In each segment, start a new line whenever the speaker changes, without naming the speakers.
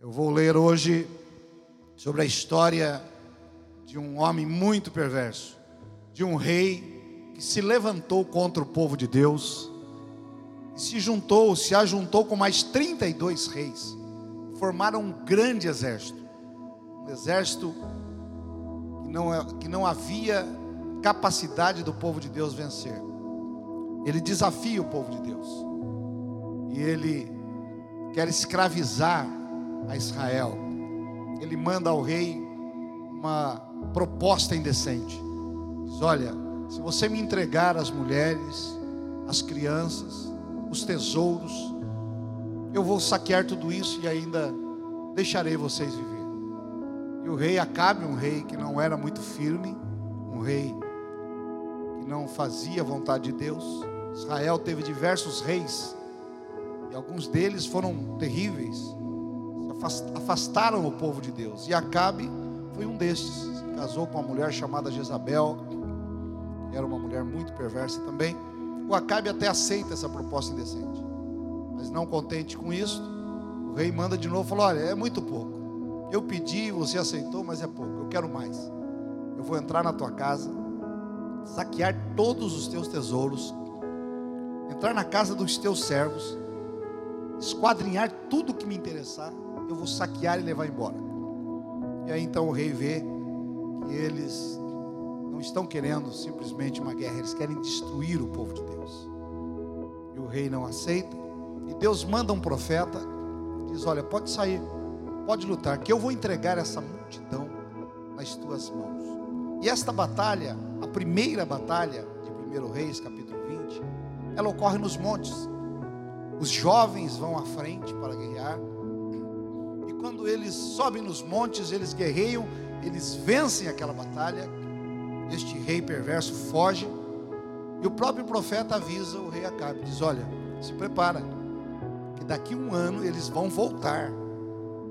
Eu vou ler hoje sobre a história de um homem muito perverso, de um rei que se levantou contra o povo de Deus, e se juntou, se ajuntou com mais 32 reis, formaram um grande exército, um exército que não, é, que não havia capacidade do povo de Deus vencer. Ele desafia o povo de Deus, e ele quer escravizar a Israel. Ele manda ao rei uma proposta indecente. Diz: Olha, se você me entregar as mulheres, as crianças, os tesouros, eu vou saquear tudo isso e ainda deixarei vocês viver. E o rei Acabe, um rei que não era muito firme, um rei que não fazia a vontade de Deus. Israel teve diversos reis e alguns deles foram terríveis afastaram o povo de Deus. E Acabe foi um destes. Casou com uma mulher chamada Jezabel, que era uma mulher muito perversa também. O Acabe até aceita essa proposta indecente. Mas não contente com isso, o rei manda de novo e falou: Olha, é muito pouco. Eu pedi, você aceitou, mas é pouco. Eu quero mais. Eu vou entrar na tua casa, saquear todos os teus tesouros, entrar na casa dos teus servos, esquadrinhar tudo que me interessar eu vou saquear e levar embora. E aí então o rei vê que eles não estão querendo simplesmente uma guerra, eles querem destruir o povo de Deus. E o rei não aceita. E Deus manda um profeta, diz: Olha, pode sair, pode lutar, que eu vou entregar essa multidão nas tuas mãos. E esta batalha, a primeira batalha de 1 Reis, capítulo 20, ela ocorre nos montes. Os jovens vão à frente para guerrear quando eles sobem nos montes, eles guerreiam, eles vencem aquela batalha. Este rei perverso foge. E o próprio profeta avisa o rei Acabe: diz: Olha, se prepara, que daqui um ano eles vão voltar.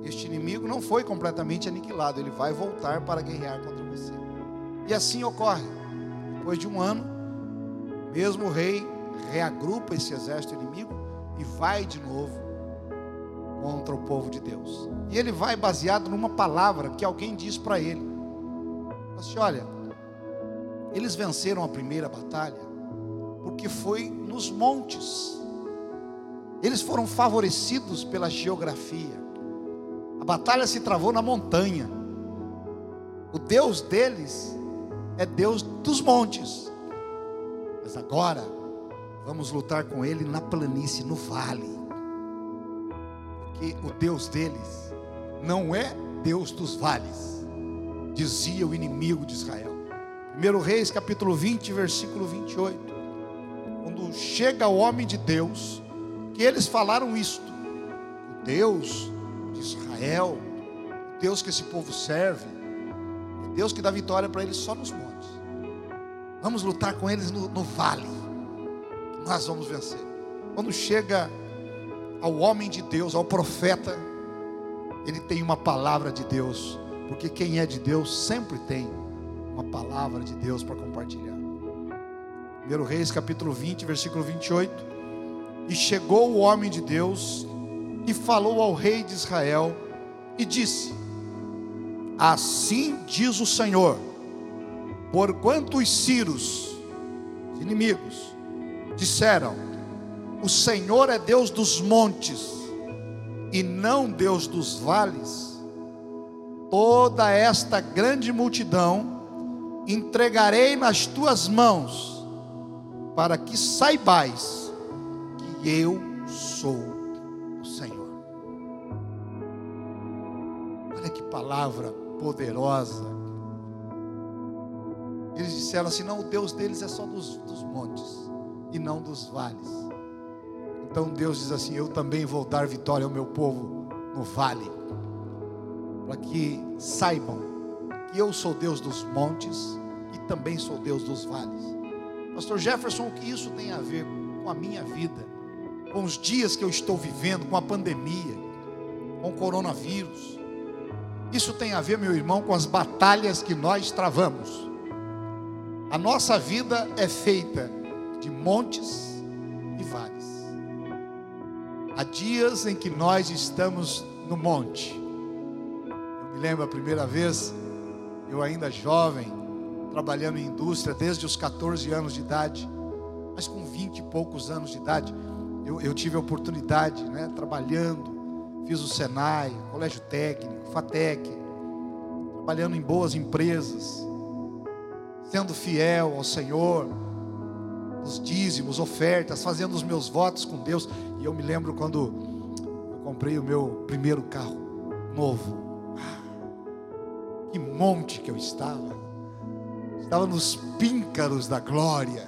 Este inimigo não foi completamente aniquilado, ele vai voltar para guerrear contra você. E assim ocorre. Depois de um ano, mesmo o rei reagrupa esse exército inimigo e vai de novo contra o povo de Deus. E ele vai baseado numa palavra que alguém diz para ele. Assim, olha, eles venceram a primeira batalha porque foi nos montes. Eles foram favorecidos pela geografia. A batalha se travou na montanha. O Deus deles é Deus dos montes. Mas agora vamos lutar com ele na planície, no vale que o Deus deles não é Deus dos vales, dizia o inimigo de Israel. 1 Reis capítulo 20, versículo 28. Quando chega o homem de Deus, que eles falaram isto: o Deus de Israel, o Deus que esse povo serve, é Deus que dá vitória para eles só nos montes. Vamos lutar com eles no, no vale. Nós vamos vencer. Quando chega ao homem de Deus, ao profeta, ele tem uma palavra de Deus, porque quem é de Deus sempre tem uma palavra de Deus para compartilhar. 1 Reis capítulo 20, versículo 28. E chegou o homem de Deus e falou ao rei de Israel e disse: Assim diz o Senhor, porquanto os Círios, inimigos, disseram: o Senhor é Deus dos montes e não Deus dos vales, toda esta grande multidão entregarei nas tuas mãos, para que saibais que eu sou o Senhor. Olha que palavra poderosa. Eles disseram assim: não, o Deus deles é só dos, dos montes e não dos vales. Então Deus diz assim: Eu também vou dar vitória ao meu povo no vale, para que saibam que eu sou Deus dos montes e também sou Deus dos vales. Pastor Jefferson, o que isso tem a ver com a minha vida, com os dias que eu estou vivendo, com a pandemia, com o coronavírus? Isso tem a ver, meu irmão, com as batalhas que nós travamos. A nossa vida é feita de montes e vales. Há dias em que nós estamos no monte. Eu me lembro a primeira vez, eu ainda jovem, trabalhando em indústria desde os 14 anos de idade, mas com 20 e poucos anos de idade, eu, eu tive a oportunidade, né, trabalhando, fiz o Senai, Colégio Técnico, FATEC, trabalhando em boas empresas, sendo fiel ao Senhor, os dízimos, ofertas, fazendo os meus votos com Deus. E eu me lembro quando eu comprei o meu primeiro carro novo. Ah, que monte que eu estava. Estava nos píncaros da glória.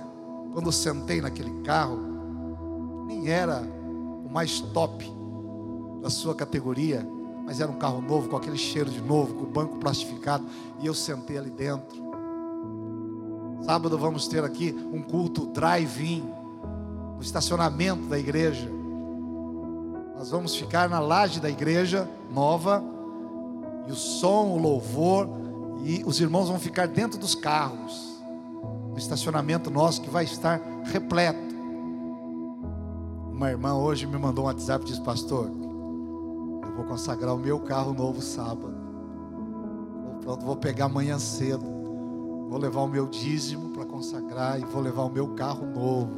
Quando eu sentei naquele carro, nem era o mais top da sua categoria, mas era um carro novo, com aquele cheiro de novo, com o banco plastificado, e eu sentei ali dentro. Sábado vamos ter aqui um culto drive-in, no estacionamento da igreja. Nós vamos ficar na laje da igreja nova, e o som, o louvor, e os irmãos vão ficar dentro dos carros, no estacionamento nosso que vai estar repleto. Uma irmã hoje me mandou um WhatsApp e disse: Pastor, eu vou consagrar o meu carro novo sábado. Pronto, vou pegar amanhã cedo. Vou levar o meu dízimo para consagrar e vou levar o meu carro novo.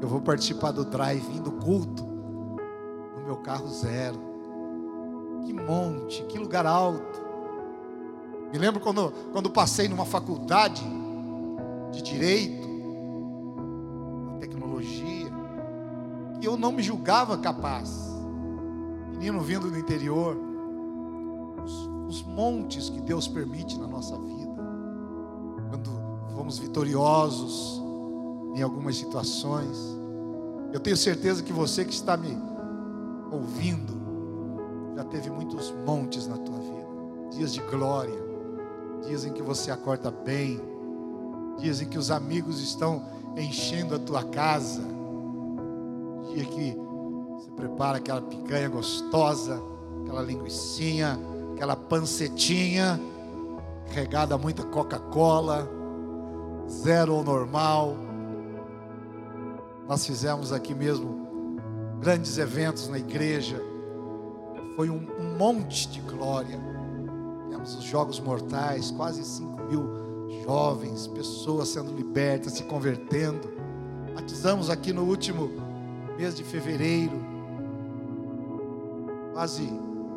Eu vou participar do drive-in do culto no meu carro zero. Que monte, que lugar alto. Me lembro quando, quando passei numa faculdade de direito, tecnologia, que eu não me julgava capaz. Menino vindo do interior, os, os montes que Deus permite na nossa vida fomos vitoriosos em algumas situações. Eu tenho certeza que você que está me ouvindo já teve muitos montes na tua vida, dias de glória, dias em que você acorda bem, dias em que os amigos estão enchendo a tua casa, dia que você prepara aquela picanha gostosa, aquela linguiçinha, aquela pancetinha regada a muita Coca-Cola zero ou normal. Nós fizemos aqui mesmo grandes eventos na igreja. Foi um, um monte de glória. Temos os Jogos Mortais, quase 5 mil jovens, pessoas sendo libertas, se convertendo. Batizamos aqui no último mês de fevereiro, quase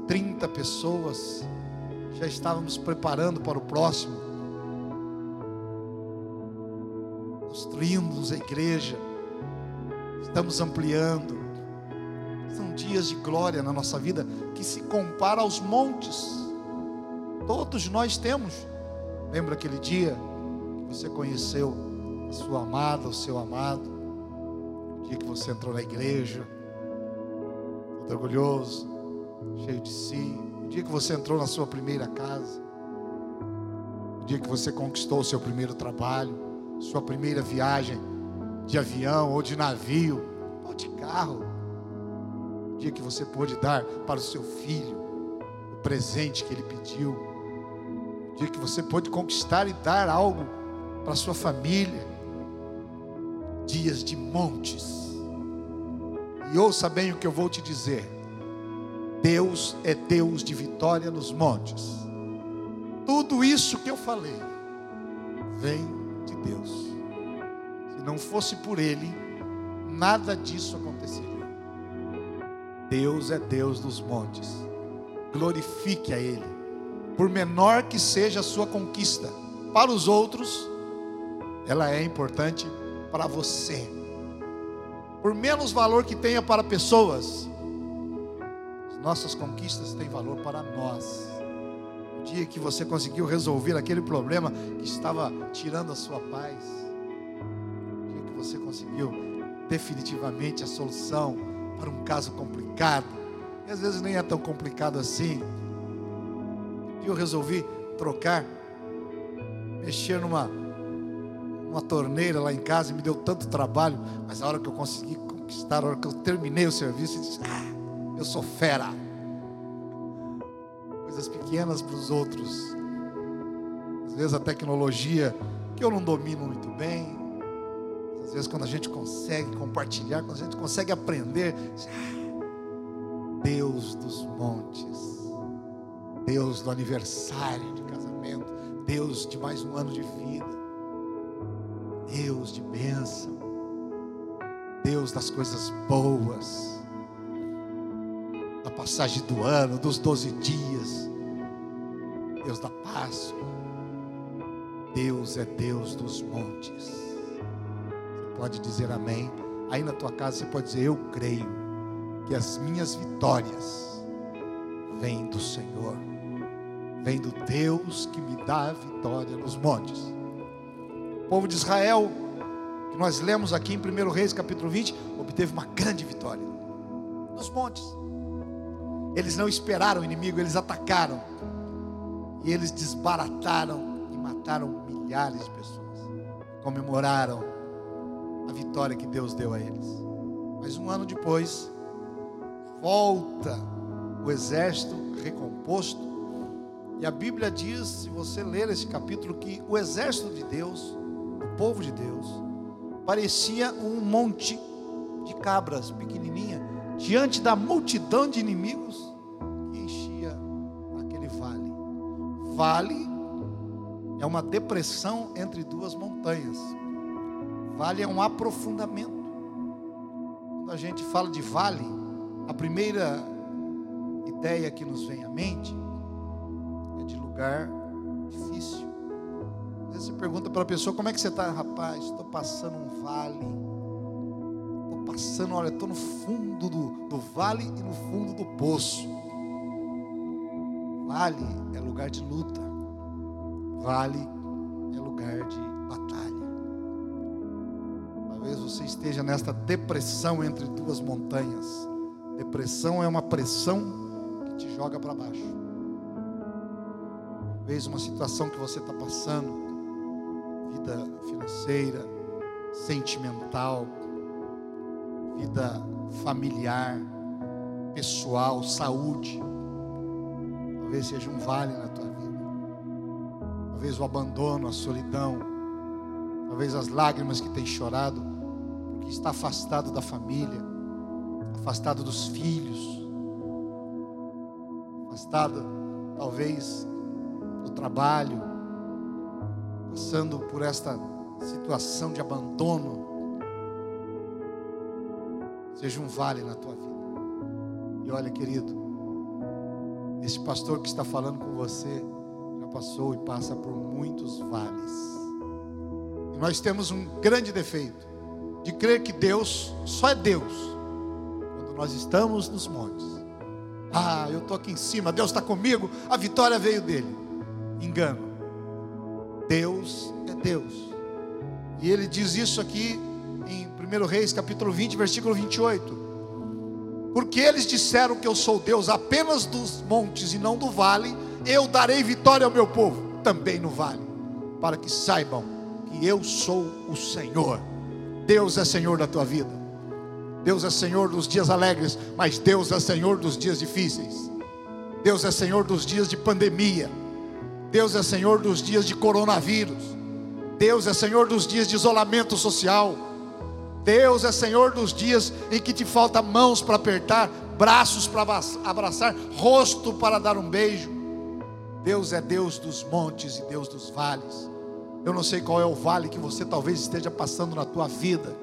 30 pessoas. Já estávamos preparando para o próximo. Construindo a igreja, estamos ampliando. São dias de glória na nossa vida que se compara aos montes. Todos nós temos. Lembra aquele dia que você conheceu a sua amada, o seu amado? O dia que você entrou na igreja, todo orgulhoso, cheio de si. O dia que você entrou na sua primeira casa. O dia que você conquistou o seu primeiro trabalho sua primeira viagem de avião ou de navio ou de carro. O dia que você pôde dar para o seu filho o presente que ele pediu. O dia que você pôde conquistar e dar algo para a sua família. Dias de montes. E ouça bem o que eu vou te dizer. Deus é Deus de vitória nos montes. Tudo isso que eu falei vem de Deus. Se não fosse por Ele, nada disso aconteceria. Deus é Deus dos montes. Glorifique a Ele. Por menor que seja a sua conquista, para os outros, ela é importante para você. Por menos valor que tenha para pessoas, nossas conquistas têm valor para nós dia que você conseguiu resolver aquele problema que estava tirando a sua paz, o dia que você conseguiu definitivamente a solução para um caso complicado, e às vezes nem é tão complicado assim, e eu resolvi trocar, mexer numa uma torneira lá em casa e me deu tanto trabalho, mas a hora que eu consegui conquistar, a hora que eu terminei o serviço, eu disse: Ah, eu sou fera coisas pequenas para os outros. Às vezes a tecnologia que eu não domino muito bem. Às vezes quando a gente consegue compartilhar, quando a gente consegue aprender, ah, Deus dos montes, Deus do aniversário de casamento, Deus de mais um ano de vida, Deus de bênção, Deus das coisas boas, da passagem do ano, dos doze dias, Deus da Páscoa, Deus é Deus dos montes. Você pode dizer amém. Aí na tua casa você pode dizer: Eu creio que as minhas vitórias vêm do Senhor, vêm do Deus que me dá a vitória nos montes. O povo de Israel, que nós lemos aqui em 1 Reis capítulo 20, obteve uma grande vitória nos montes. Eles não esperaram o inimigo, eles atacaram. E eles desbarataram e mataram milhares de pessoas. Comemoraram a vitória que Deus deu a eles. Mas um ano depois, volta o exército recomposto. E a Bíblia diz, se você ler esse capítulo, que o exército de Deus, o povo de Deus, parecia um monte de cabras pequenininha diante da multidão de inimigos Vale é uma depressão entre duas montanhas. Vale é um aprofundamento. Quando a gente fala de vale, a primeira ideia que nos vem à mente é de lugar difícil. Às vezes você pergunta para a pessoa: como é que você está? Rapaz, estou passando um vale. Estou passando, olha, estou no fundo do, do vale e no fundo do poço. Vale é lugar de luta. Vale é lugar de batalha. Talvez você esteja nesta depressão entre duas montanhas. Depressão é uma pressão que te joga para baixo. Talvez uma situação que você está passando, vida financeira, sentimental, vida familiar, pessoal, saúde. Talvez seja um vale na tua vida. Talvez o abandono, a solidão, talvez as lágrimas que tem chorado, porque está afastado da família, afastado dos filhos, afastado talvez do trabalho, passando por esta situação de abandono. Seja um vale na tua vida. E olha, querido, esse pastor que está falando com você já passou e passa por muitos vales. E nós temos um grande defeito de crer que Deus só é Deus quando nós estamos nos montes. Ah, eu estou aqui em cima, Deus está comigo, a vitória veio dele. Engano. Deus é Deus. E ele diz isso aqui em 1 Reis, capítulo 20, versículo 28. Porque eles disseram que eu sou Deus apenas dos montes e não do vale, eu darei vitória ao meu povo, também no vale, para que saibam que eu sou o Senhor. Deus é Senhor da tua vida. Deus é Senhor dos dias alegres, mas Deus é Senhor dos dias difíceis. Deus é Senhor dos dias de pandemia. Deus é Senhor dos dias de coronavírus. Deus é Senhor dos dias de isolamento social. Deus é Senhor dos dias em que te falta mãos para apertar, braços para abraçar, rosto para dar um beijo. Deus é Deus dos montes e Deus dos vales. Eu não sei qual é o vale que você talvez esteja passando na tua vida,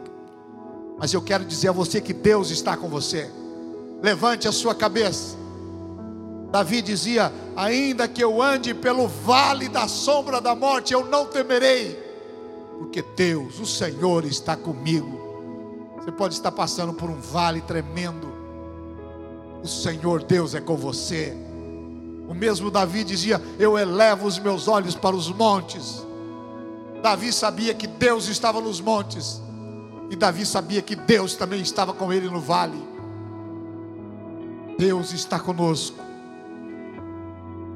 mas eu quero dizer a você que Deus está com você. Levante a sua cabeça. Davi dizia: Ainda que eu ande pelo vale da sombra da morte, eu não temerei, porque Deus, o Senhor, está comigo. Você pode estar passando por um vale tremendo, o Senhor Deus é com você. O mesmo Davi dizia: Eu elevo os meus olhos para os montes. Davi sabia que Deus estava nos montes, e Davi sabia que Deus também estava com ele no vale. Deus está conosco,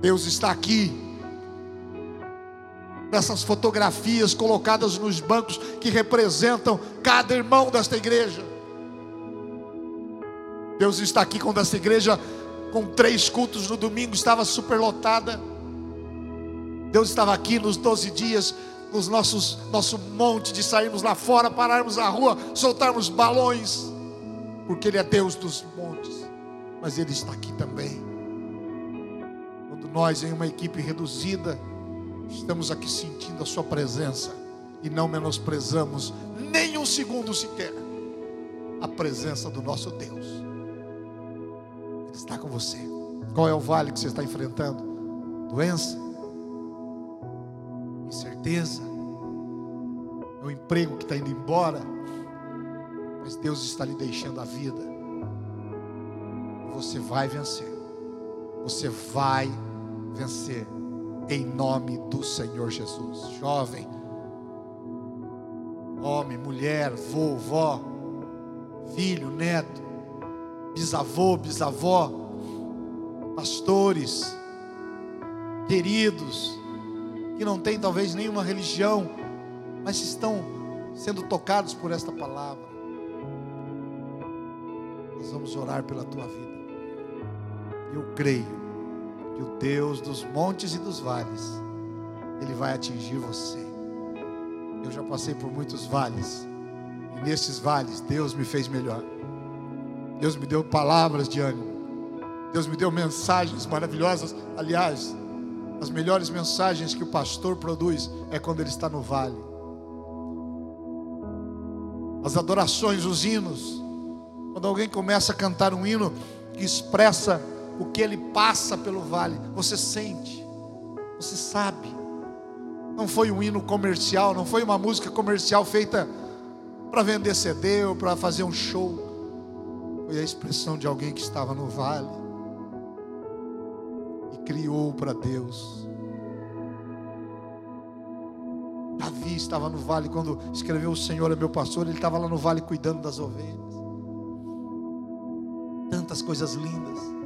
Deus está aqui. Nessas fotografias colocadas nos bancos que representam cada irmão desta igreja. Deus está aqui quando essa igreja, com três cultos no domingo, estava superlotada. Deus estava aqui nos 12 dias nos nossos nosso monte de sairmos lá fora, pararmos na rua, soltarmos balões, porque Ele é Deus dos montes mas Ele está aqui também. Quando nós, em uma equipe reduzida, estamos aqui sentindo a Sua presença e não menosprezamos nem um segundo sequer a presença do nosso Deus. Ele está com você. Qual é o vale que você está enfrentando? Doença? Incerteza? É o emprego que está indo embora? Mas Deus está lhe deixando a vida. Você vai vencer. Você vai vencer. Em nome do Senhor Jesus. Jovem, homem, mulher, vovó, filho, neto, bisavô, bisavó, pastores, queridos, que não têm talvez nenhuma religião, mas estão sendo tocados por esta palavra. Nós vamos orar pela tua vida. Eu creio que o Deus dos montes e dos vales, Ele vai atingir você. Eu já passei por muitos vales, e nesses vales Deus me fez melhor. Deus me deu palavras de ânimo. Deus me deu mensagens maravilhosas. Aliás, as melhores mensagens que o pastor produz é quando ele está no vale. As adorações, os hinos. Quando alguém começa a cantar um hino que expressa o que ele passa pelo vale, você sente, você sabe. Não foi um hino comercial, não foi uma música comercial feita para vender CD ou para fazer um show. Foi a expressão de alguém que estava no vale e criou para Deus. Davi estava no vale quando escreveu: O Senhor é meu pastor. Ele estava lá no vale cuidando das ovelhas. Tantas coisas lindas.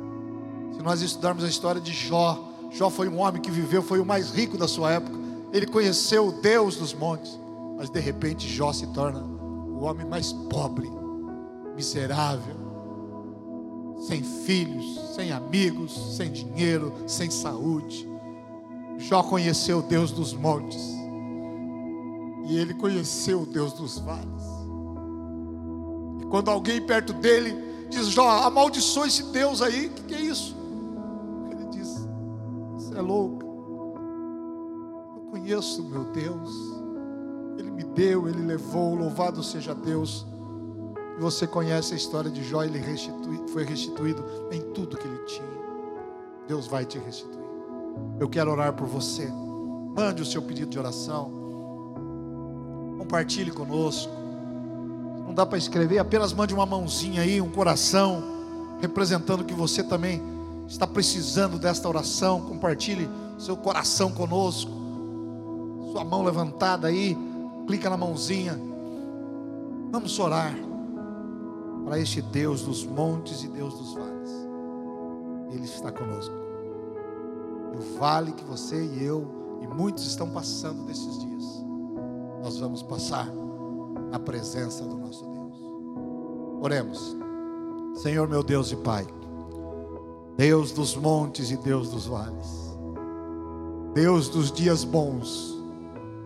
Nós estudarmos a história de Jó, Jó foi um homem que viveu, foi o mais rico da sua época. Ele conheceu o Deus dos montes, mas de repente Jó se torna o homem mais pobre, miserável, sem filhos, sem amigos, sem dinheiro, sem saúde. Jó conheceu o Deus dos montes, e ele conheceu o Deus dos vales. E quando alguém perto dele diz: Jó, amaldiçoa esse Deus aí, o que, que é isso? É louco conheço meu Deus. Ele me deu, ele levou, louvado seja Deus. E você conhece a história de Jó, ele restitui, foi restituído em tudo que ele tinha. Deus vai te restituir. Eu quero orar por você. Mande o seu pedido de oração. Compartilhe conosco. Não dá para escrever, apenas mande uma mãozinha aí, um coração, representando que você também está precisando desta oração. Compartilhe seu coração conosco sua mão levantada aí, clica na mãozinha. Vamos orar para este Deus dos montes e Deus dos vales. Ele está conosco. O vale que você e eu e muitos estão passando desses dias, nós vamos passar na presença do nosso Deus. Oremos. Senhor meu Deus e Pai, Deus dos montes e Deus dos vales, Deus dos dias bons,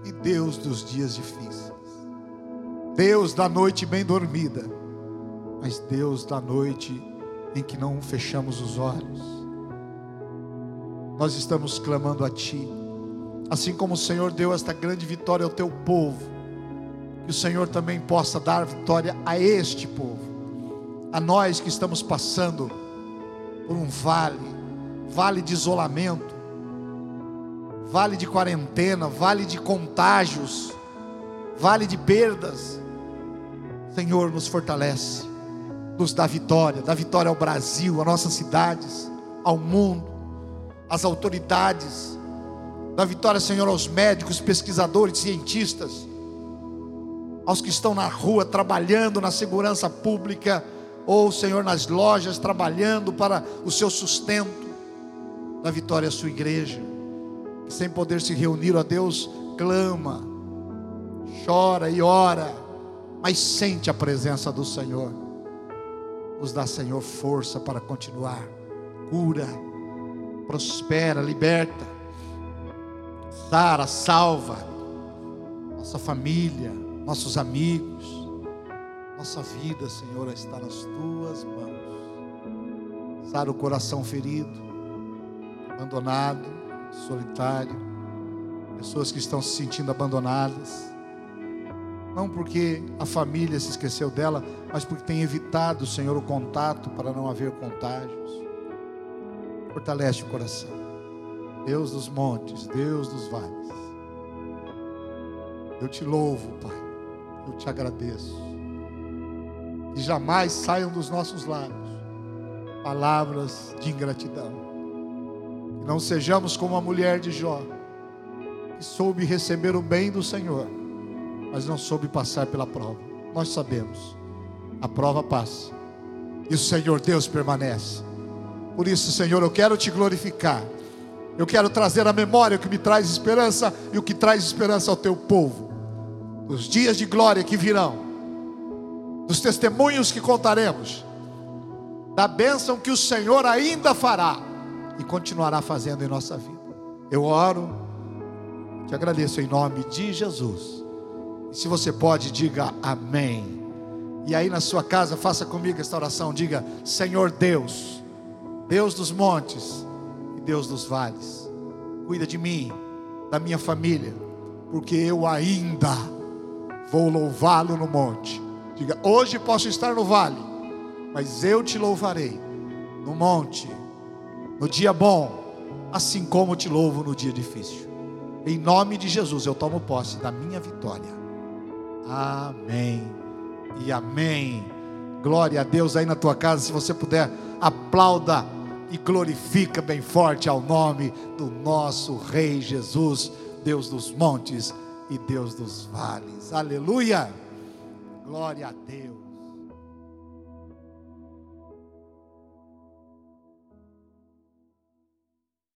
e Deus dos dias difíceis. Deus da noite bem dormida, mas Deus da noite em que não fechamos os olhos. Nós estamos clamando a Ti, assim como o Senhor deu esta grande vitória ao Teu povo, que o Senhor também possa dar vitória a este povo, a nós que estamos passando por um vale, vale de isolamento, vale de quarentena, vale de contágios, vale de perdas. Senhor, nos fortalece, nos dá vitória, dá vitória ao Brasil, às nossas cidades, ao mundo, às autoridades, dá vitória, Senhor, aos médicos, pesquisadores, cientistas, aos que estão na rua trabalhando na segurança pública, ou, Senhor, nas lojas trabalhando para o seu sustento, dá vitória à sua igreja sem poder se reunir a Deus, clama, chora e ora, mas sente a presença do Senhor. Nos dá, Senhor, força para continuar. Cura, prospera, liberta, sara, salva nossa família, nossos amigos, nossa vida, Senhor, está nas tuas mãos. Sara o coração ferido, abandonado, solitário. Pessoas que estão se sentindo abandonadas. Não porque a família se esqueceu dela, mas porque tem evitado, Senhor, o contato para não haver contágios. Fortalece o coração. Deus dos montes, Deus dos vales. Eu te louvo, Pai. Eu te agradeço. Que jamais saiam dos nossos lábios palavras de ingratidão. Que não sejamos como a mulher de Jó, que soube receber o bem do Senhor, mas não soube passar pela prova. Nós sabemos, a prova passa, e o Senhor Deus permanece. Por isso, Senhor, eu quero te glorificar. Eu quero trazer a memória o que me traz esperança e o que traz esperança ao teu povo. Os dias de glória que virão, dos testemunhos que contaremos, da bênção que o Senhor ainda fará e continuará fazendo em nossa vida. Eu oro, te agradeço em nome de Jesus. E se você pode, diga amém. E aí na sua casa, faça comigo esta oração: diga, Senhor Deus, Deus dos montes e Deus dos vales, cuida de mim, da minha família, porque eu ainda vou louvá-lo no monte. Diga, hoje posso estar no vale mas eu te louvarei no monte, no dia bom, assim como te louvo no dia difícil. Em nome de Jesus eu tomo posse da minha vitória. Amém e amém. Glória a Deus aí na tua casa, se você puder, aplauda e glorifica bem forte ao nome do nosso Rei Jesus, Deus dos montes e Deus dos vales. Aleluia! Glória a Deus.